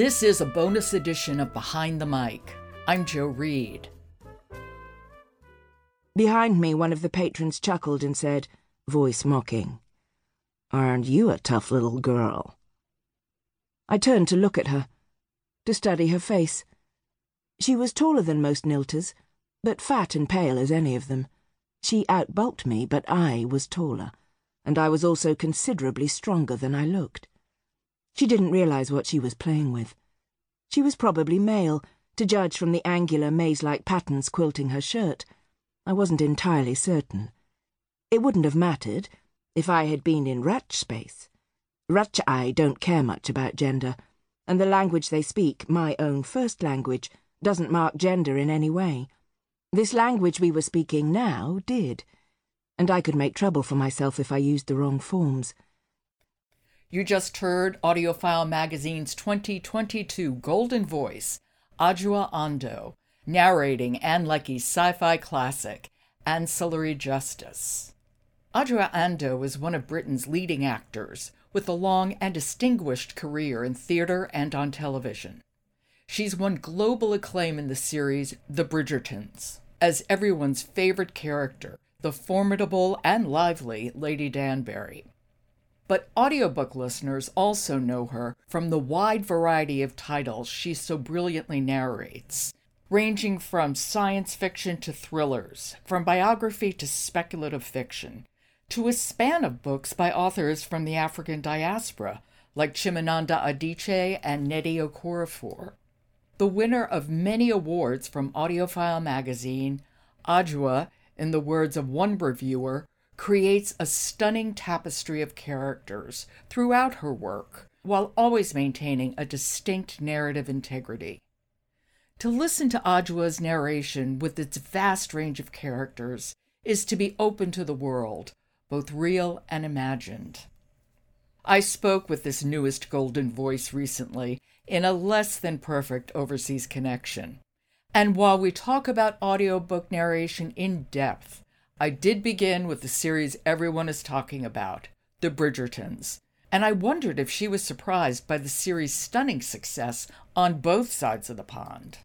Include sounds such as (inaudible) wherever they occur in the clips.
This is a bonus edition of Behind the Mic. I'm Joe Reed. Behind me, one of the patrons chuckled and said, voice mocking, Aren't you a tough little girl? I turned to look at her, to study her face. She was taller than most Nilters, but fat and pale as any of them. She outbulked me, but I was taller, and I was also considerably stronger than I looked. She didn't realize what she was playing with. She was probably male, to judge from the angular maze-like patterns quilting her shirt. I wasn't entirely certain. It wouldn't have mattered if I had been in Radch space. Radchaai don't care much about gender, and the language they speak, my own first language, doesn't mark gender in any way. This language we were speaking now did, and I could make trouble for myself if I used the wrong forms. You just heard AudioFile Magazine's 2022 Golden Voice, Adjoa Andoh, narrating Ann Leckie's sci fi classic, Ancillary Justice. Adjoa Andoh is one of Britain's leading actors, with a long and distinguished career in theater and on television. She's won global acclaim in the series The Bridgertons as everyone's favorite character, the formidable and lively Lady Danbury. But audiobook listeners also know her from the wide variety of titles she so brilliantly narrates, ranging from science fiction to thrillers, from biography to speculative fiction, to a span of books by authors from the African diaspora, like Chimamanda Adichie and Nnedi Okorafor. The winner of many awards from AudioFile magazine, Adjoa, in the words of one reviewer, creates a stunning tapestry of characters throughout her work, while always maintaining a distinct narrative integrity. To listen to Adjoa's narration with its vast range of characters is to be open to the world, both real and imagined. I spoke with this newest golden voice recently in a less than perfect overseas connection. And while we talk about audiobook narration in depth, I did begin with the series everyone is talking about, The Bridgertons, and I wondered if she was surprised by the series' stunning success on both sides of the pond.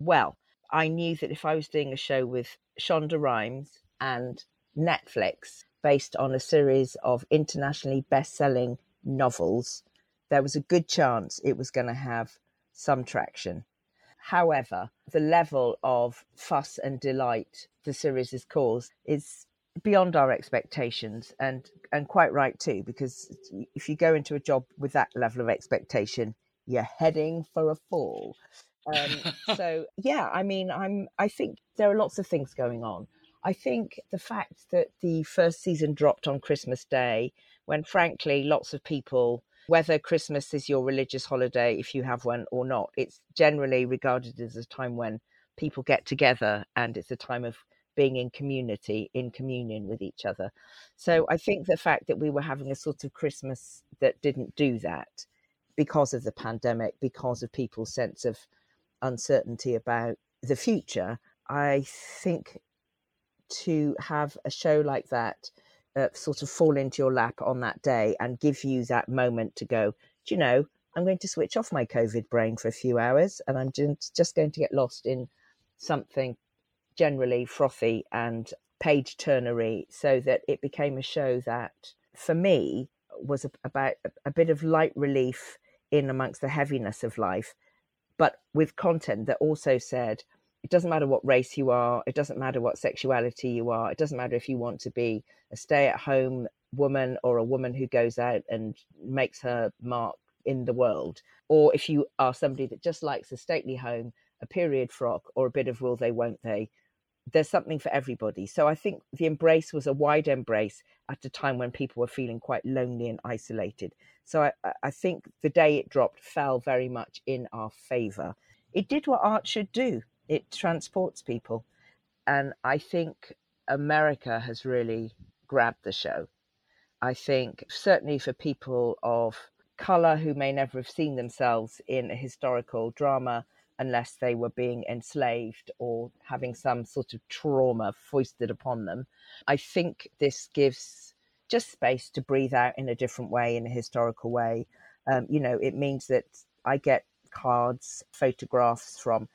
Well, I knew that if I was doing a show with Shonda Rhimes and Netflix based on a series of internationally best selling novels, there was a good chance it was going to have some traction. However, the level of fuss and delight the series has caused is beyond our expectations and and quite right too because if you go into a job with that level of expectation you're heading for a fall. Um, (laughs) so yeah i mean i'm i think there are lots of things going on. I think the fact that the first season dropped on christmas day when frankly lots of people whether Christmas is your religious holiday, if you have one or not, it's generally regarded as a time when people get together and it's a time of being in community, in communion with each other. So I think the fact that we were having a sort of Christmas that didn't do that because of the pandemic, because of people's sense of uncertainty about the future, I think to have a show like that uh, sort of fall into your lap on that day and give you that moment to go, do you know, I'm going to switch off my COVID brain for a few hours and I'm just going to get lost in something generally frothy and page turnery, so that it became a show that, for me, was about a bit of light relief in amongst the heaviness of life, but with content that also said, it doesn't matter what race you are, it doesn't matter what sexuality you are, it doesn't matter if you want to be a stay at home woman or a woman who goes out and makes her mark in the world, or if you are somebody that just likes a stately home, a period frock, or a bit of will they, won't they, there's something for everybody. So I think the embrace was a wide embrace at a time when people were feeling quite lonely and isolated. So I, I think the day it dropped fell very much in our favour. It did what art should do. It transports people. And I think America has really grabbed the show. I think certainly for people of colour who may never have seen themselves in a historical drama unless they were being enslaved or having some sort of trauma foisted upon them. I think this gives just space to breathe out in a different way, in a historical way. Um, you know, it means that I get cards, photographs from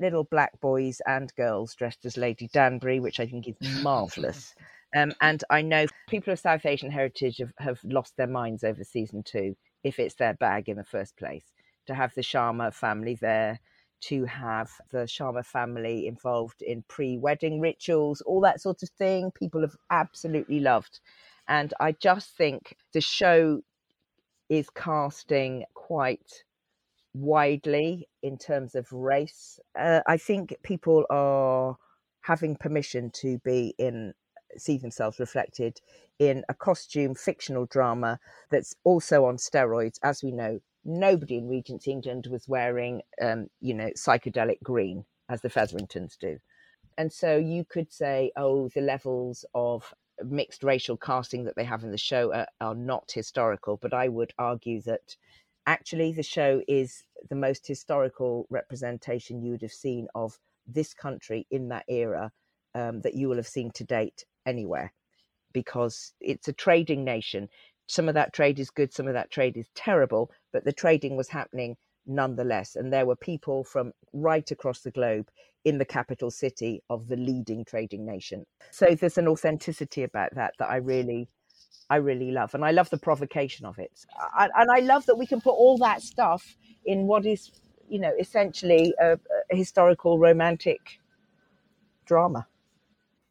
little black boys and girls dressed as Lady Danbury, which I think is (laughs) marvelous. Um, and I know people of South Asian heritage have, have lost their minds over season two, if it's their bag in the first place. To have the Sharma family there, to have the Sharma family involved in pre wedding rituals, all that sort of thing, people have absolutely loved. And I just think the show is casting quite widely in terms of race. Uh, I think people are having permission to be in see themselves reflected in a costume fictional drama that's also on steroids. As we know, nobody in Regency England was wearing, um, you know, psychedelic green as the Featheringtons do. And so you could say, oh, the levels of mixed racial casting that they have in the show are, are not historical. But I would argue that actually the show is the most historical representation you would have seen of this country in that era um, that you will have seen to date anywhere because it's a trading nation. Some of that trade is good, some of that trade is terrible, but the trading was happening nonetheless. And there were people from right across the globe in the capital city of the leading trading nation. So there's an authenticity about that that I really, I really love. And I love the provocation of it. and I love that we can put all that stuff in what is, you know, essentially a, a historical romantic drama.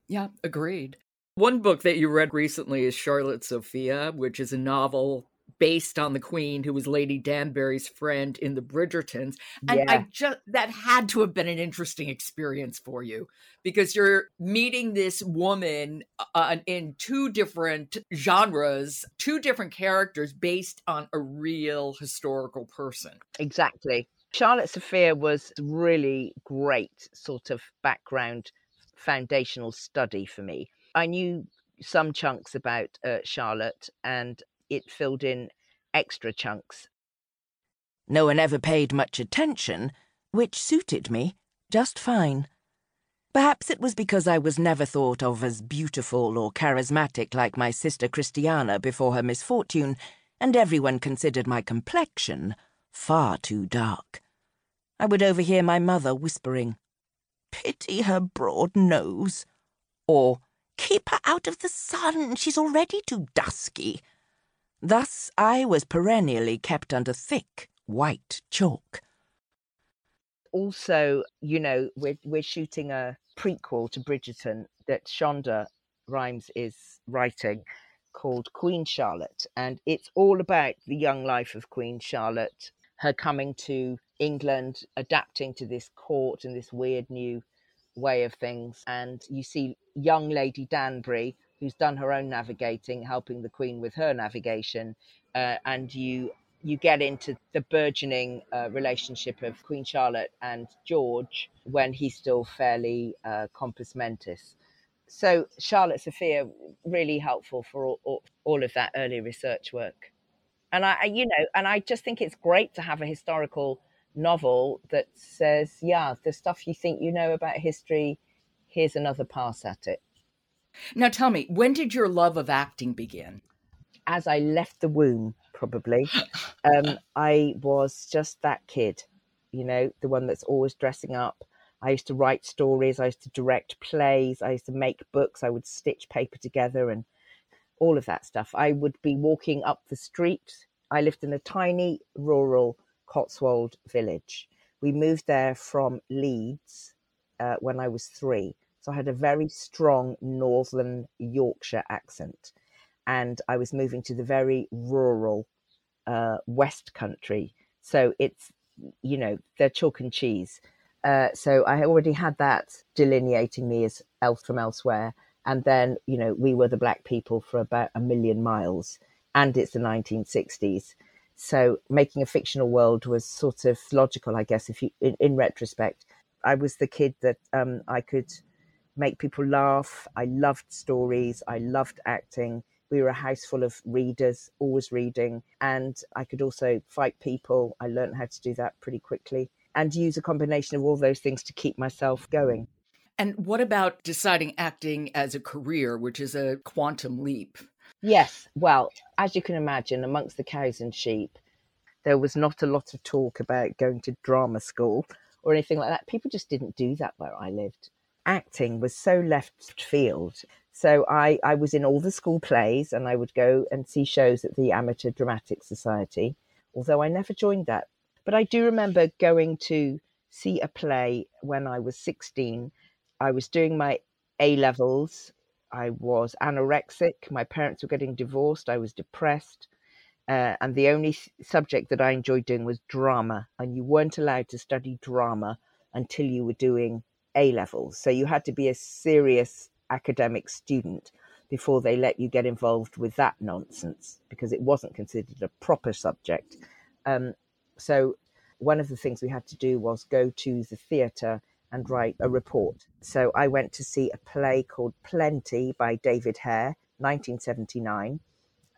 Yeah, agreed. One book that you read recently is Charlotte Sophia, which is a novel based on the queen who was Lady Danbury's friend in the Bridgertons. And yeah. I just that had to have been an interesting experience for you because you're meeting this woman uh, uh in two different genres, two different characters based on a real historical person. Exactly. Charlotte Sophia was really great sort of background foundational study for me. I knew some chunks about uh, Charlotte and it filled in extra chunks. No one ever paid much attention, which suited me just fine. Perhaps it was because I was never thought of as beautiful or charismatic like my sister Christiana before her misfortune, and everyone considered my complexion far too dark. I would overhear my mother whispering, Pity her broad nose. Or, Keep her out of the sun, she's already too dusky. Thus I was perennially kept under thick, white chalk. Also, you know, we're, we're shooting a prequel to Bridgerton that Shonda Rhimes is writing called Queen Charlotte. And it's all about the young life of Queen Charlotte, her coming to England, adapting to this court and this weird new way of things. And you see young Lady Danbury, who's done her own navigating, helping the Queen with her navigation, uh, and you you get into the burgeoning uh, relationship of Queen Charlotte and George when he's still fairly uh, compos mentis. So Charlotte Sophia really helpful for all, all, all of that early research work. And I, you know, and I just think it's great to have a historical novel that says, yeah, the stuff you think you know about history, here's another pass at it. Now tell me, when did your love of acting begin? As I left the womb, probably. (laughs) um, I was just that kid, you know, the one that's always dressing up. I used to write stories, I used to direct plays, I used to make books, I would stitch paper together and all of that stuff. I would be walking up the street. I lived in a tiny rural Cotswold village. We moved there from Leeds uh, when I was three. So I had a very strong northern Yorkshire accent. And I was moving to the very rural uh, West Country. So it's, you know, they're chalk and cheese. Uh, so I already had that delineating me as else from elsewhere. And then, you know, we were the black people for about a million miles. And it's the 1960s. So making a fictional world was sort of logical, I guess, if you, in, in retrospect. I was the kid that um, I could make people laugh. I loved stories. I loved acting. We were a house full of readers, always reading. And I could also fight people. I learned how to do that pretty quickly and use a combination of all those things to keep myself going. And what about deciding acting as a career, which is a quantum leap? Yes. Well, as you can imagine, amongst the cows and sheep, there was not a lot of talk about going to drama school or anything like that. People just didn't do that where I lived. Acting was so left field. So I, I was in all the school plays and I would go and see shows at the Amateur Dramatic Society, although I never joined that. But I do remember going to see a play when I was 16. I was doing my A levels. I was anorexic. My parents were getting divorced. I was depressed. Uh, and the only subject that I enjoyed doing was drama. And you weren't allowed to study drama until you were doing A levels. So you had to be a serious academic student before they let you get involved with that nonsense because it wasn't considered a proper subject. Um, so one of the things we had to do was go to the theatre and write a report. So I went to see a play called Plenty by David Hare, 1979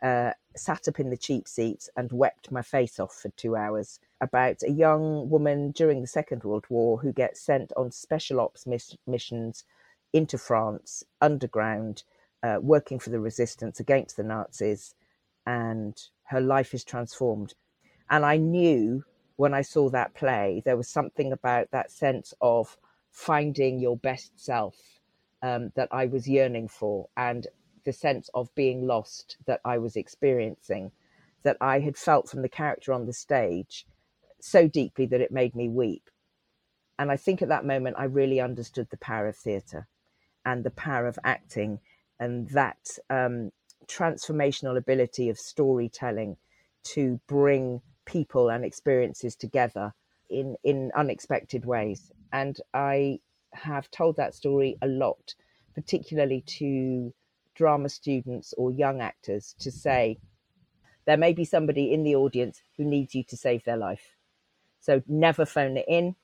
uh, sat up in the cheap seats and wept my face off for two hours about a young woman during the Second World War who gets sent on special ops miss- missions into France underground, uh, working for the resistance against the Nazis, and her life is transformed. And I knew when I saw that play, there was something about that sense of finding your best self um, that I was yearning for. And the sense of being lost that I was experiencing, that I had felt from the character on the stage so deeply that it made me weep. And I think at that moment, I really understood the power of theatre and the power of acting and that um, transformational ability of storytelling to bring people and experiences together in, in unexpected ways. And I have told that story a lot, particularly to drama students or young actors to say there may be somebody in the audience who needs you to save their life. So never phone it in.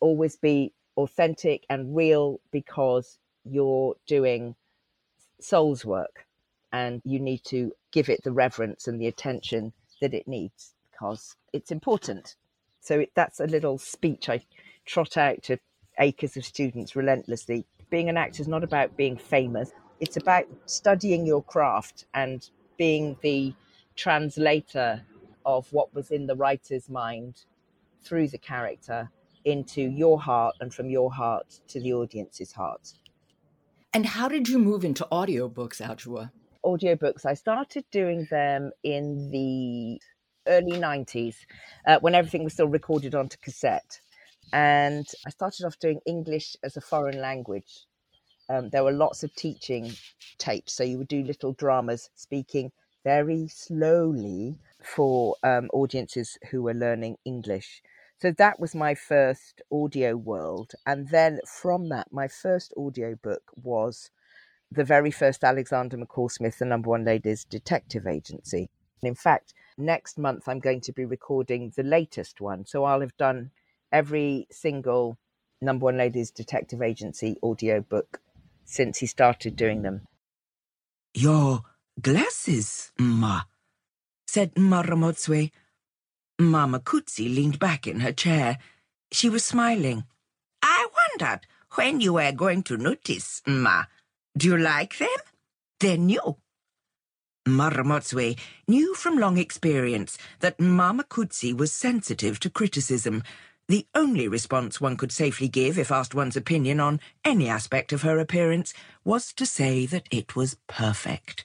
Always be authentic and real because you're doing soul's work and you need to give it the reverence and the attention that it needs because it's important. So it, that's a little speech I trot out to acres of students relentlessly. Being an actor is not about being famous it's about studying your craft and being the translator of what was in the writer's mind through the character into your heart and from your heart to the audience's heart. And how did you move into audiobooks, Adjoa? Audiobooks, I started doing them in the early 90s uh, when everything was still recorded onto cassette. And I started off doing English as a foreign language um, there were lots of teaching tapes. So you would do little dramas speaking very slowly for um, audiences who were learning English. So that was my first audio world. And then from that, my first audio book was the very first Alexander McCall Smith, the number one ladies detective agency. And in fact, next month I'm going to be recording the latest one. So I'll have done every single number one ladies detective agency audio book since he started doing them. Your glasses, Ma, said Mma Ramotswe. Mma Makutsi leaned back in her chair. She was smiling. I wondered when you were going to notice, Ma. Do you like them? They're new. Mma Ramotswe knew from long experience that Mma Makutsi was sensitive to criticism, The only response one could safely give if asked one's opinion on any aspect of her appearance was to say that it was perfect.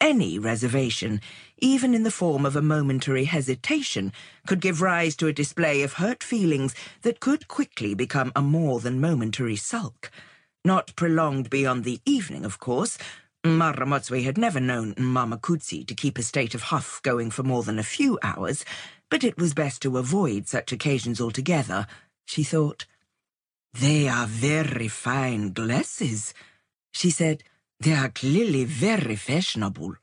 Any reservation, even in the form of a momentary hesitation, could give rise to a display of hurt feelings that could quickly become a more than momentary sulk. Not prolonged beyond the evening, of course. Mma Ramotswe had never known Mma Makutsi to keep a state of huff going for more than a few hours, but it was best to avoid such occasions altogether, she thought. They are very fine glasses, she said. They are clearly very fashionable.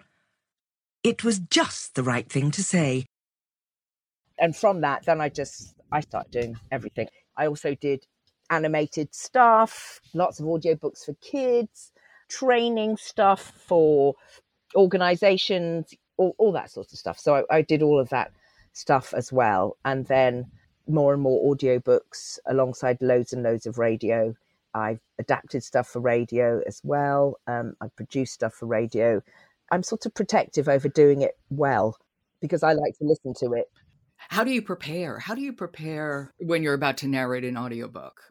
It was just the right thing to say. And from that, then I just I started doing everything. I also did animated stuff, lots of audiobooks for kids, training stuff for organizations, all, all that sort of stuff. So I, I did all of that stuff as well. And then more and more audiobooks alongside loads and loads of radio I've adapted stuff for radio as well. Um, I've produced stuff for radio. I'm sort of protective over doing it well because I like to listen to it. How do you prepare? How do you prepare when you're about to narrate an audiobook?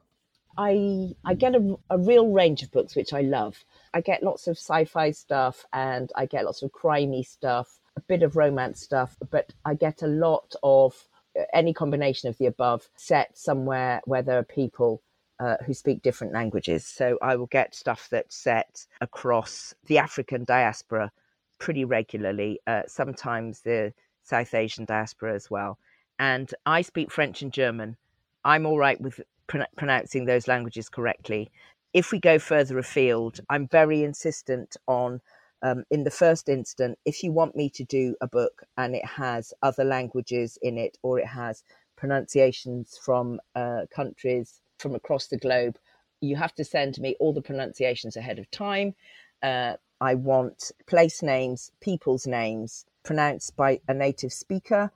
I I get a, a real range of books which I love. I get lots of sci-fi stuff and I get lots of crimey stuff, a bit of romance stuff, but I get a lot of uh, any combination of the above set somewhere where there are people uh, who speak different languages. So I will get stuff that's set across the African diaspora pretty regularly, uh, sometimes the South Asian diaspora as well. And I speak French and German. I'm all right with pr- pronouncing those languages correctly. If we go further afield, I'm very insistent on, um, in the first instant, if you want me to do a book and it has other languages in it or it has pronunciations from uh, countries from across the globe, you have to send me all the pronunciations ahead of time. Uh, I want place names, people's names pronounced by a native speaker.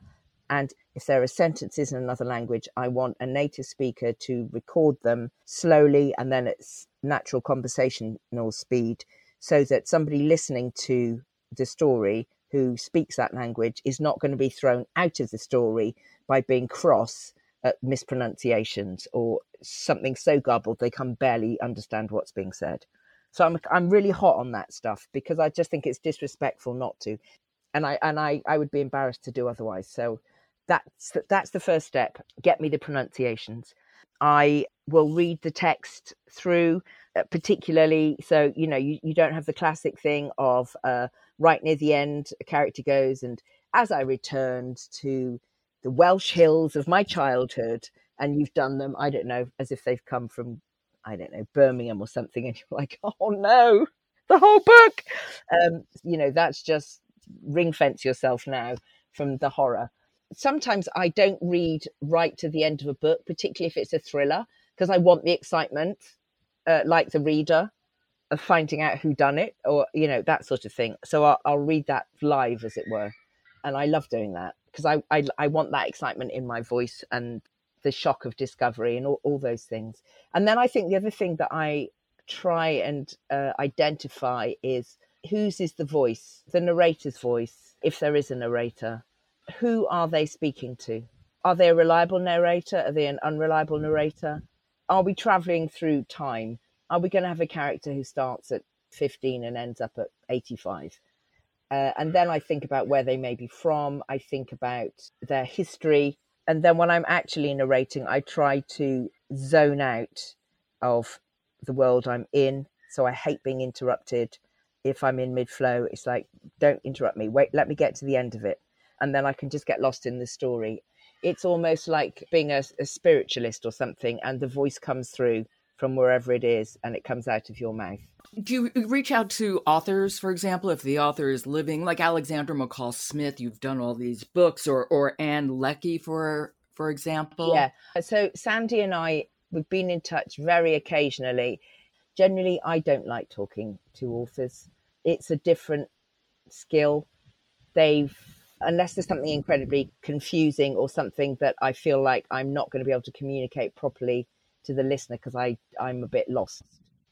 And if there are sentences in another language, I want a native speaker to record them slowly and then at natural conversational speed so that somebody listening to the story who speaks that language is not going to be thrown out of the story by being cross at mispronunciations or something so garbled they can barely understand what's being said. So I'm I'm really hot on that stuff because I just think it's disrespectful not to, and I and I I would be embarrassed to do otherwise. So that's that's the first step. Get me the pronunciations. I will read the text through, uh, particularly so you know you, you don't have the classic thing of uh, right near the end a character goes and as I returned to the Welsh hills of my childhood, and you've done them, I don't know, as if they've come from, I don't know, Birmingham or something, (laughs) and you're like, oh no, the whole book. Um, you know, that's just ring fence yourself now from the horror. Sometimes I don't read right to the end of a book, particularly if it's a thriller, because I want the excitement, uh, like the reader, of finding out who done it, or you know that sort of thing. So I'll, I'll read that live, as it were, and I love doing that because I, I, I want that excitement in my voice and the shock of discovery and all, all those things. And then I think the other thing that I try and uh, identify is whose is the voice, the narrator's voice, if there is a narrator. Who are they speaking to? Are they a reliable narrator? Are they an unreliable narrator? Are we traveling through time? Are we going to have a character who starts at 15 and ends up at 85? Uh, and then I think about where they may be from. I think about their history. And then when I'm actually narrating, I try to zone out of the world I'm in. So I hate being interrupted. If I'm in mid flow, it's like, don't interrupt me. Wait, let me get to the end of it. And then I can just get lost in the story. It's almost like being a, a spiritualist or something, and the voice comes through from wherever it is and it comes out of your mouth. Do you reach out to authors, for example, if the author is living, like Alexander McCall Smith? You've done all these books, or or Ann Leckie, for for example. Yeah. So Sandy and I we've been in touch very occasionally. Generally, I don't like talking to authors. It's a different skill. They've unless there's something incredibly confusing or something that I feel like I'm not going to be able to communicate properly to the listener because I I'm a bit lost.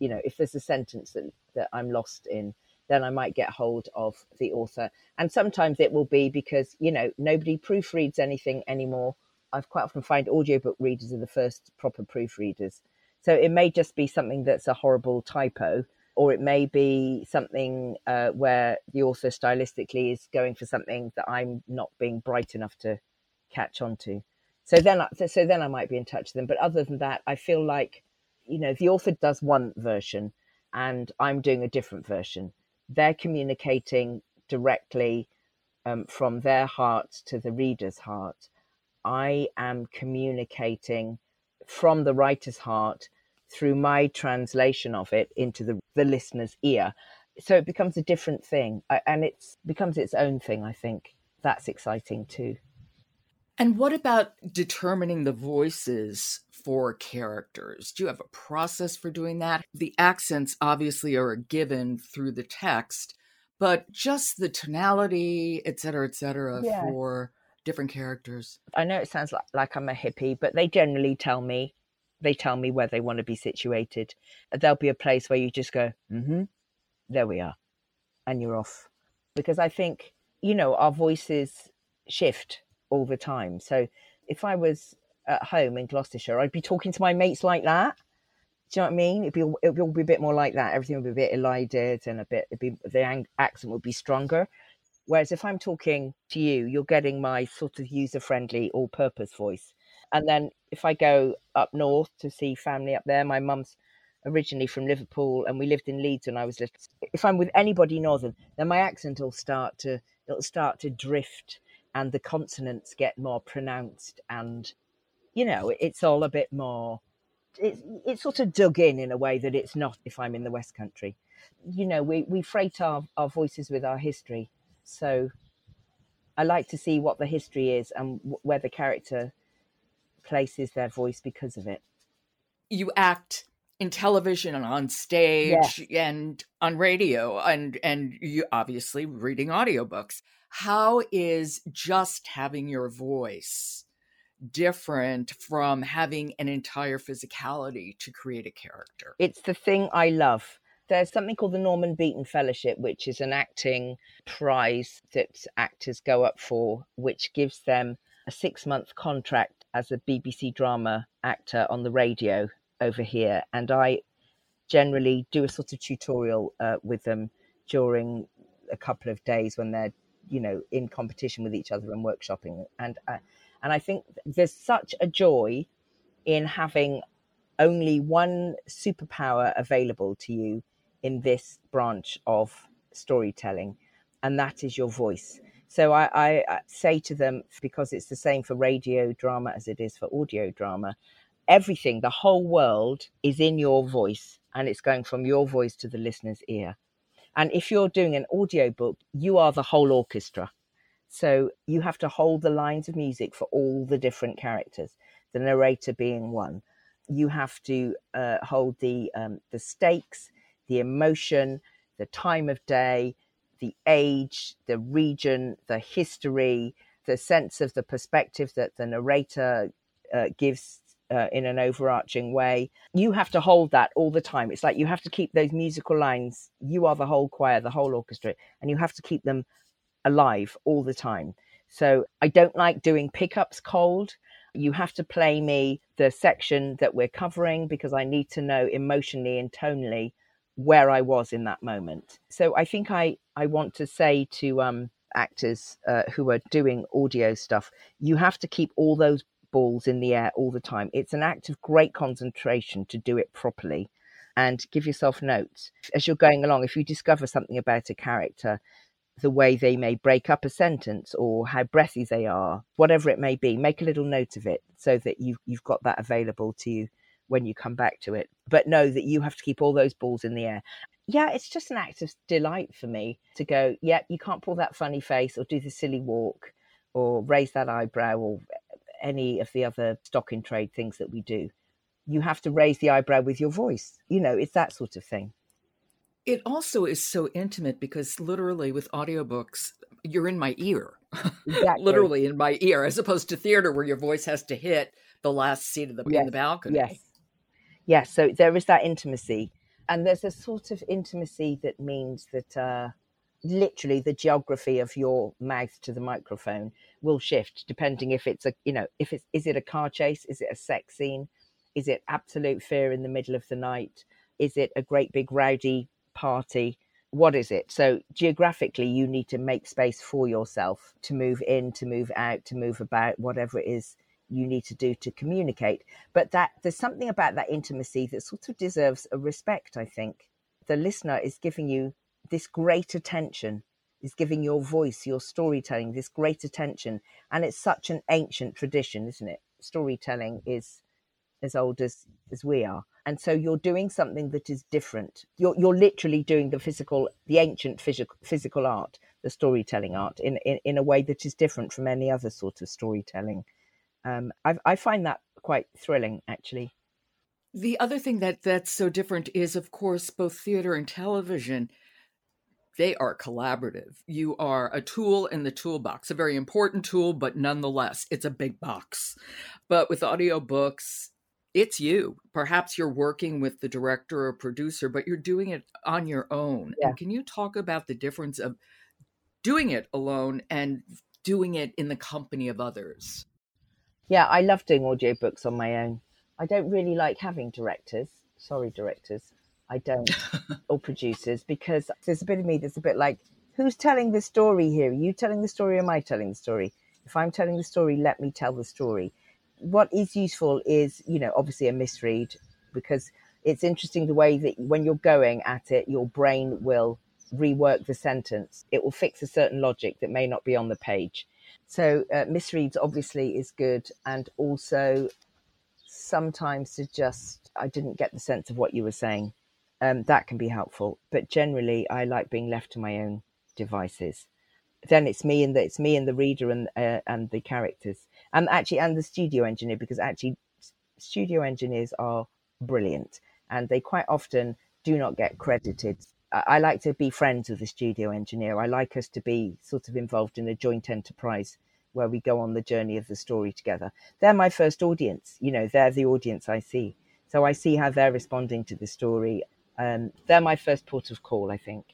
You know, if there's a sentence that, that I'm lost in, then I might get hold of the author. And sometimes it will be because, you know, nobody proofreads anything anymore. I've quite often find audiobook readers are the first proper proofreaders. So it may just be something that's a horrible typo, or it may be something uh, where the author stylistically is going for something that I'm not being bright enough to catch on to. So then, I, so then I might be in touch with them. But other than that, I feel like, you know, the author does one version, and I'm doing a different version. They're communicating directly um, from their heart to the reader's heart. I am communicating from the writer's heart through my translation of it into the, the listener's ear. So it becomes a different thing and it becomes its own thing, I think. That's exciting too. And what about determining the voices for characters? Do you have a process for doing that? The accents obviously are a given through the text, but just the tonality, et cetera, et cetera, yeah. for different characters. I know it sounds like, like I'm a hippie, but they generally tell me they tell me where they want to be situated. There'll be a place where you just go, mm-hmm, there we are, and you're off. Because I think, you know, our voices shift all the time. So if I was at home in Gloucestershire, I'd be talking to my mates like that. Do you know what I mean? It'd be it'd be be a bit more like that. Everything would be a bit elided and a bit be, the accent would be stronger. Whereas if I'm talking to you, you're getting my sort of user friendly, all purpose voice. And then if I go up north to see family up there, my mum's originally from Liverpool and we lived in Leeds when I was little. If I'm with anybody northern, then my accent will start to it'll start to drift and the consonants get more pronounced and you know, it's all a bit more it's it's sort of dug in in a way that it's not if I'm in the West Country. You know, we, we freight our, our voices with our history. So I like to see what the history is and where the character places their voice because of it. You act in television and on stage and on radio and and you obviously reading audiobooks. How is just having your voice different from having an entire physicality to create a character? It's the thing I love. There's something called the Norman Beaton Fellowship, which is an acting prize that actors go up for, which gives them a six month contract as a BBC drama actor on the radio over here. And I generally do a sort of tutorial uh, with them during a couple of days when they're, you know, in competition with each other and workshopping. And uh, and I think there's such a joy in having only one superpower available to you in this branch of storytelling, and that is your voice. So I, I, say to them, because it's the same for radio drama as it is for audio drama, everything, the whole world is in your voice and it's going from your voice to the listener's ear. And if you're doing an audio book, you are the whole orchestra. So you have to hold the lines of music for all the different characters, the narrator being one. You have to uh, hold the um, the stakes, the emotion, the time of day, the age, the region, the history, the sense of the perspective that the narrator uh, gives uh, in an overarching way. You have to hold that all the time. It's like you have to keep those musical lines. You are the whole choir, the whole orchestra, and you have to keep them alive all the time. So I don't like doing pickups cold. You have to play me the section that we're covering because I need to know emotionally and tonally where I was in that moment. So I think I, I want to say to um, actors uh, who are doing audio stuff, you have to keep all those balls in the air all the time. It's an act of great concentration to do it properly and give yourself notes as you're going along. If you discover something about a character, the way they may break up a sentence or how breathy they are, whatever it may be, make a little note of it so that you've, you've got that available to you when you come back to it. But know that you have to keep all those balls in the air. Yeah, it's just an act of delight for me to go, yeah, you can't pull that funny face or do the silly walk or raise that eyebrow or any of the other stock in trade things that we do. You have to raise the eyebrow with your voice. You know, it's that sort of thing. It also is so intimate because literally with audiobooks, you're in my ear. (laughs) Exactly. literally in my ear, as opposed to theater where your voice has to hit the last seat of the yes. in the balcony. Yes. Yes. So there is that intimacy. And there's a sort of intimacy that means that uh, literally the geography of your mouth to the microphone will shift depending if it's a you know if it's is it a car chase? Is it a sex scene? Is it absolute fear in the middle of the night? Is it a great big rowdy party? What is it? So geographically you need to make space for yourself to move in to move out to move about whatever it is you need to do to communicate. But that there's something about that intimacy that sort of deserves a respect i think. The listener is giving you this great attention is giving your voice, your storytelling, this great attention. And it's such an ancient tradition, isn't it? Storytelling is as old as, as we are. And so you're doing something that is different. You're, you're literally doing the physical, the ancient physical, physical art, the storytelling art, in, in, in a way that is different from any other sort of storytelling. Um, I, I find that quite thrilling, actually. The other thing that that's so different is, of course, both theater and television they are collaborative. You are a tool in the toolbox, a very important tool, but nonetheless, it's a big box. But with audiobooks, it's you. Perhaps you're working with the director or producer, but you're doing it on your own. Yeah. And can you talk about the difference of doing it alone and doing it in the company of others? Yeah, I love doing audiobooks on my own. I don't really like having directors. Sorry, directors. I don't, (laughs) or producers, because there's a bit of me that's a bit like, who's telling the story here? Are you telling the story or am I telling the story? If I'm telling the story, let me tell the story. What is useful is, you know, obviously a misread because it's interesting the way that when you're going at it, your brain will rework the sentence. It will fix a certain logic that may not be on the page. So uh, misreads obviously is good, and also sometimes to just I didn't get the sense of what you were saying um, that can be helpful. But generally, I like being left to my own devices. Then it's me and the, it's me and the reader and uh, and the characters, and actually and the studio engineer because actually studio engineers are brilliant and they quite often do not get credited. I, I like to be friends with the studio engineer. I like us to be sort of involved in a joint enterprise where we go on the journey of the story together. They're my first audience. You know, they're the audience I see. So I see how they're responding to the story um, they're my first port of call, I think.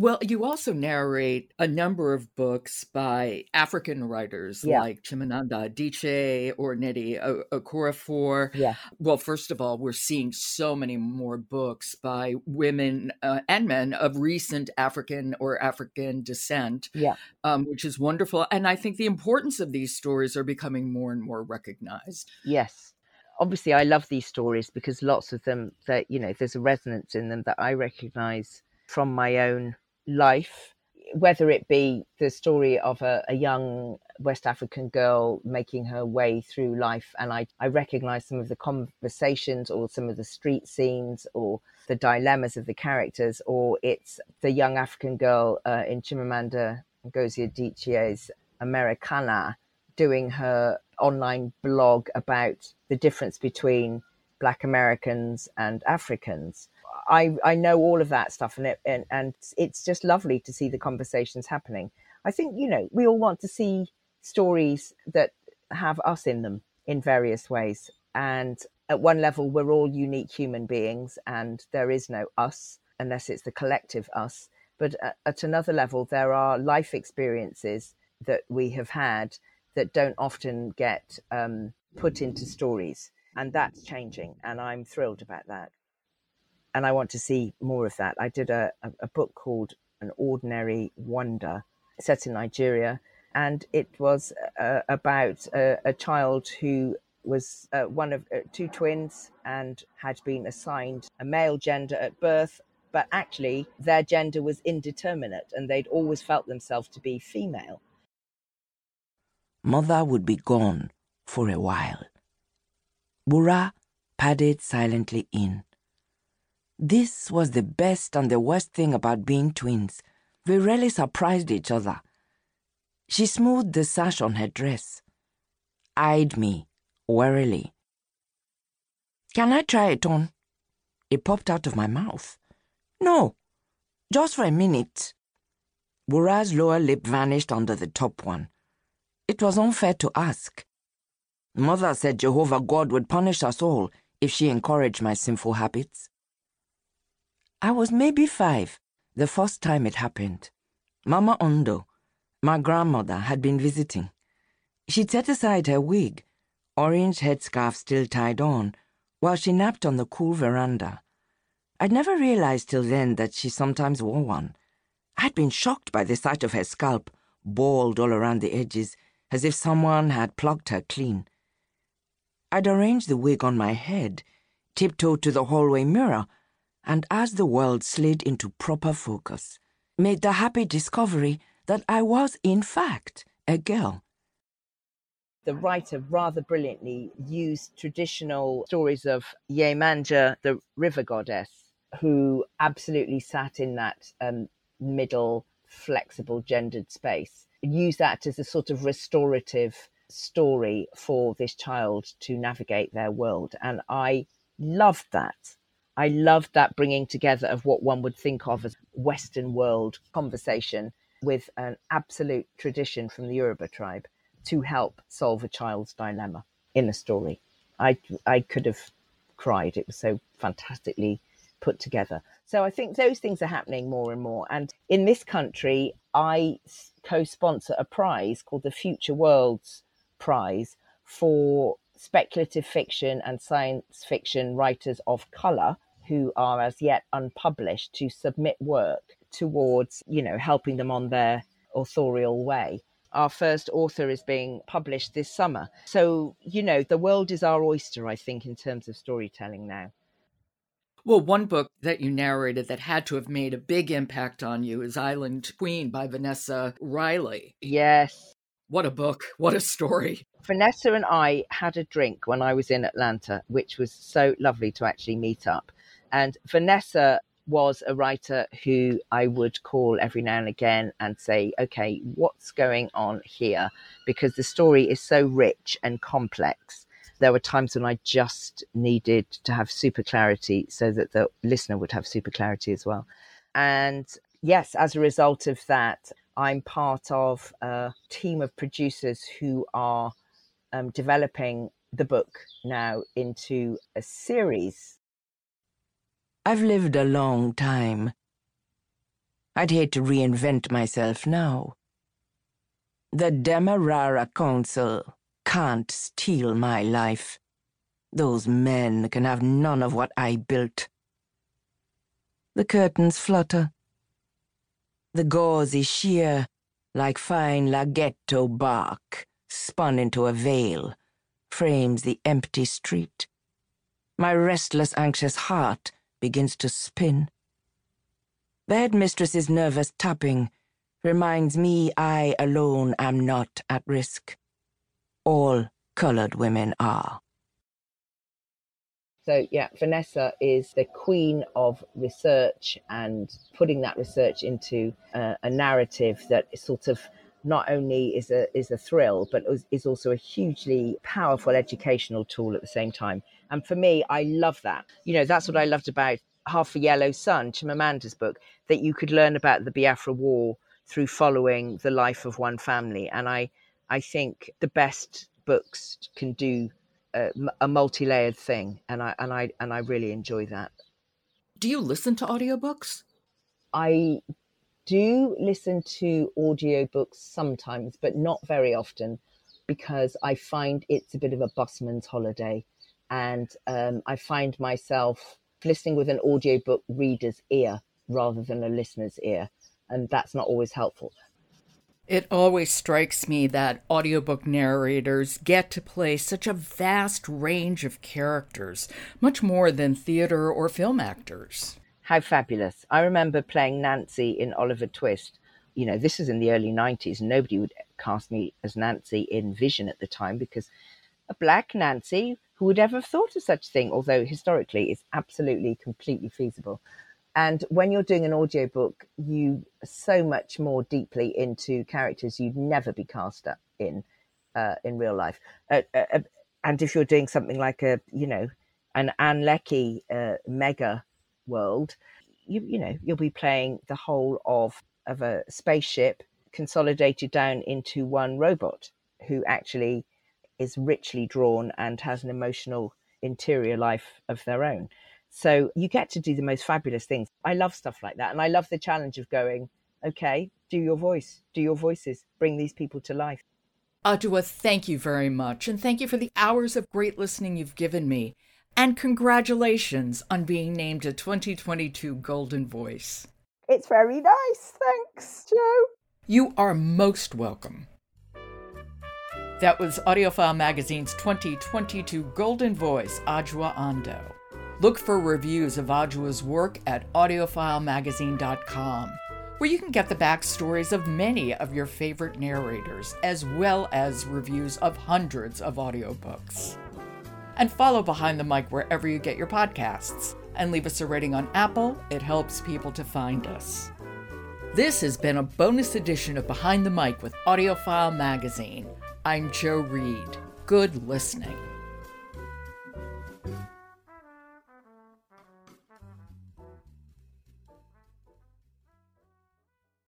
Well, you also narrate a number of books by African writers yeah. like Chimamanda Adichie or Nnedi Okorafor. Yeah. Well, first of all, we're seeing so many more books by women uh, and men of recent African or African descent, yeah. Um, which is wonderful. And I think the importance of these stories are becoming more and more recognized. Yes obviously I love these stories because lots of them that you know there's a resonance in them that I recognize from my own life whether it be the story of a, a, young West African girl making her way through life, and I, I recognize some of the conversations or some of the street scenes or the dilemmas of the characters, or it's the young African girl uh, in Chimamanda Ngozi Adichie's Americanah doing her online blog about the difference between Black Americans and Africans. I, I know all of that stuff, and, it, and and it's just lovely to see the conversations happening. I think you know we all want to see stories that have us in them in various ways, and at one level we're all unique human beings, and there is no us unless it's the collective us. But at, at another level, there are life experiences that we have had that don't often get um, put into stories. And that's changing. And I'm thrilled about that. And I want to see more of that. I did a, a, book called An Ordinary Wonder, set in Nigeria. And it was uh, about a, a, child who was uh, one of uh, two twins and had been assigned a male gender at birth, but actually their gender was indeterminate and they'd always felt themselves to be female. Mother would be gone for a while. Wura padded silently in. This was the best and the worst thing about being twins. We rarely surprised each other. She smoothed the sash on her dress, eyed me warily. Can I try it on? It popped out of my mouth. No, just for a minute. Wura's lower lip vanished under the top one. It was unfair to ask. Mother said Jehovah God would punish us all if she encouraged my sinful habits. I was maybe five, the first time it happened. Mama Ondo, my grandmother, had been visiting. She'd set aside her wig, orange headscarf still tied on, while she napped on the cool veranda. I'd never realized till then that she sometimes wore one. I'd been shocked by the sight of her scalp, bald all around the edges, as if someone had plucked her clean. I'd arranged the wig on my head, tiptoed to the hallway mirror, and as the world slid into proper focus, made the happy discovery that I was, in fact, a girl. The writer rather brilliantly used traditional stories of Yemanja, the river goddess, who absolutely sat in that um, middle, flexible, gendered space. Use that as a sort of restorative story for this child to navigate their world. And I loved that. I loved that bringing together of what one would think of as Western world conversation with an absolute tradition from the Yoruba tribe to help solve a child's dilemma in a story. I, I could have cried. It was so fantastically put together. So I think those things are happening more and more. And in this country, I co sponsor a prize called the Future Worlds Prize for speculative fiction and science fiction writers of colour who are as yet unpublished to submit work towards, you know, helping them on their authorial way. Our first author is being published this summer. So, you know, the world is our oyster, I think, in terms of storytelling now. Well, one book that you narrated that had to have made a big impact on you is Island Queen by Vanessa Riley. Yes. What a book. What a story. Vanessa and I had a drink when I was in Atlanta, which was so lovely to actually meet up. And Vanessa was a writer who I would call every now and again and say, okay, what's going on here? Because the story is so rich and complex. There were times when I just needed to have super clarity so that the listener would have super clarity as well. And yes, as a result of that, I'm part of a team of producers who are um, developing the book now into a series. I've lived a long time. I'd hate to reinvent myself now. The Demerara Council can't steal my life. Those men can have none of what I built. The curtains flutter. The gauze is sheer, like fine lagetto bark spun into a veil, frames the empty street. My restless, anxious heart begins to spin. The headmistress's nervous tapping reminds me I alone am not at risk. All colored women are. So, yeah, Vanessa is the queen of research and putting that research into uh, a narrative that sort of not only is a is a thrill, but is also a hugely powerful educational tool at the same time. And for me, I love that. You know, that's what I loved about Half a Yellow Sun, Chimamanda's book, that you could learn about the Biafra War through following the life of one family. And I I think the best books can do a, a multi-layered thing, and I and I and I really enjoy that. Do you listen to audiobooks? I do listen to audiobooks sometimes, but not very often because I find it's a bit of a busman's holiday. And um, I find myself listening with an audiobook reader's ear rather than a listener's ear. And that's not always helpful. It always strikes me that audiobook narrators get to play such a vast range of characters, much more than theater or film actors. How fabulous. I remember playing Nancy in Oliver Twist. You know, this is in the early 90s, nobody would cast me as Nancy in Vision at the time because a black Nancy, who would ever have thought of such a thing, although historically it's absolutely, completely feasible. And when you're doing an audiobook, you so much more deeply into characters you'd never be cast in uh, in real life. Uh, uh, uh, and if you're doing something like a, you know, an Ann Leckie uh, mega world, you you know you'll be playing the whole of of a spaceship consolidated down into one robot who actually is richly drawn and has an emotional interior life of their own. So you get to do the most fabulous things. I love stuff like that. And I love the challenge of going, okay, do your voice, do your voices, bring these people to life. Adjoa, thank you very much. And thank you for the hours of great listening you've given me. And congratulations on being named a 2022 Golden Voice. It's very nice. Thanks, Jo. You are most welcome. That was AudioFile Magazine's 2022 Golden Voice, Adjoa Andoh. Look for reviews of Adjoa's work at audiofilemagazine.com, where you can get the backstories of many of your favorite narrators, as well as reviews of hundreds of audiobooks. And follow Behind the Mic wherever you get your podcasts, and leave us a rating on Apple. It helps people to find us. This has been a bonus edition of Behind the Mic with AudioFile Magazine. I'm Jo Reed. Good listening.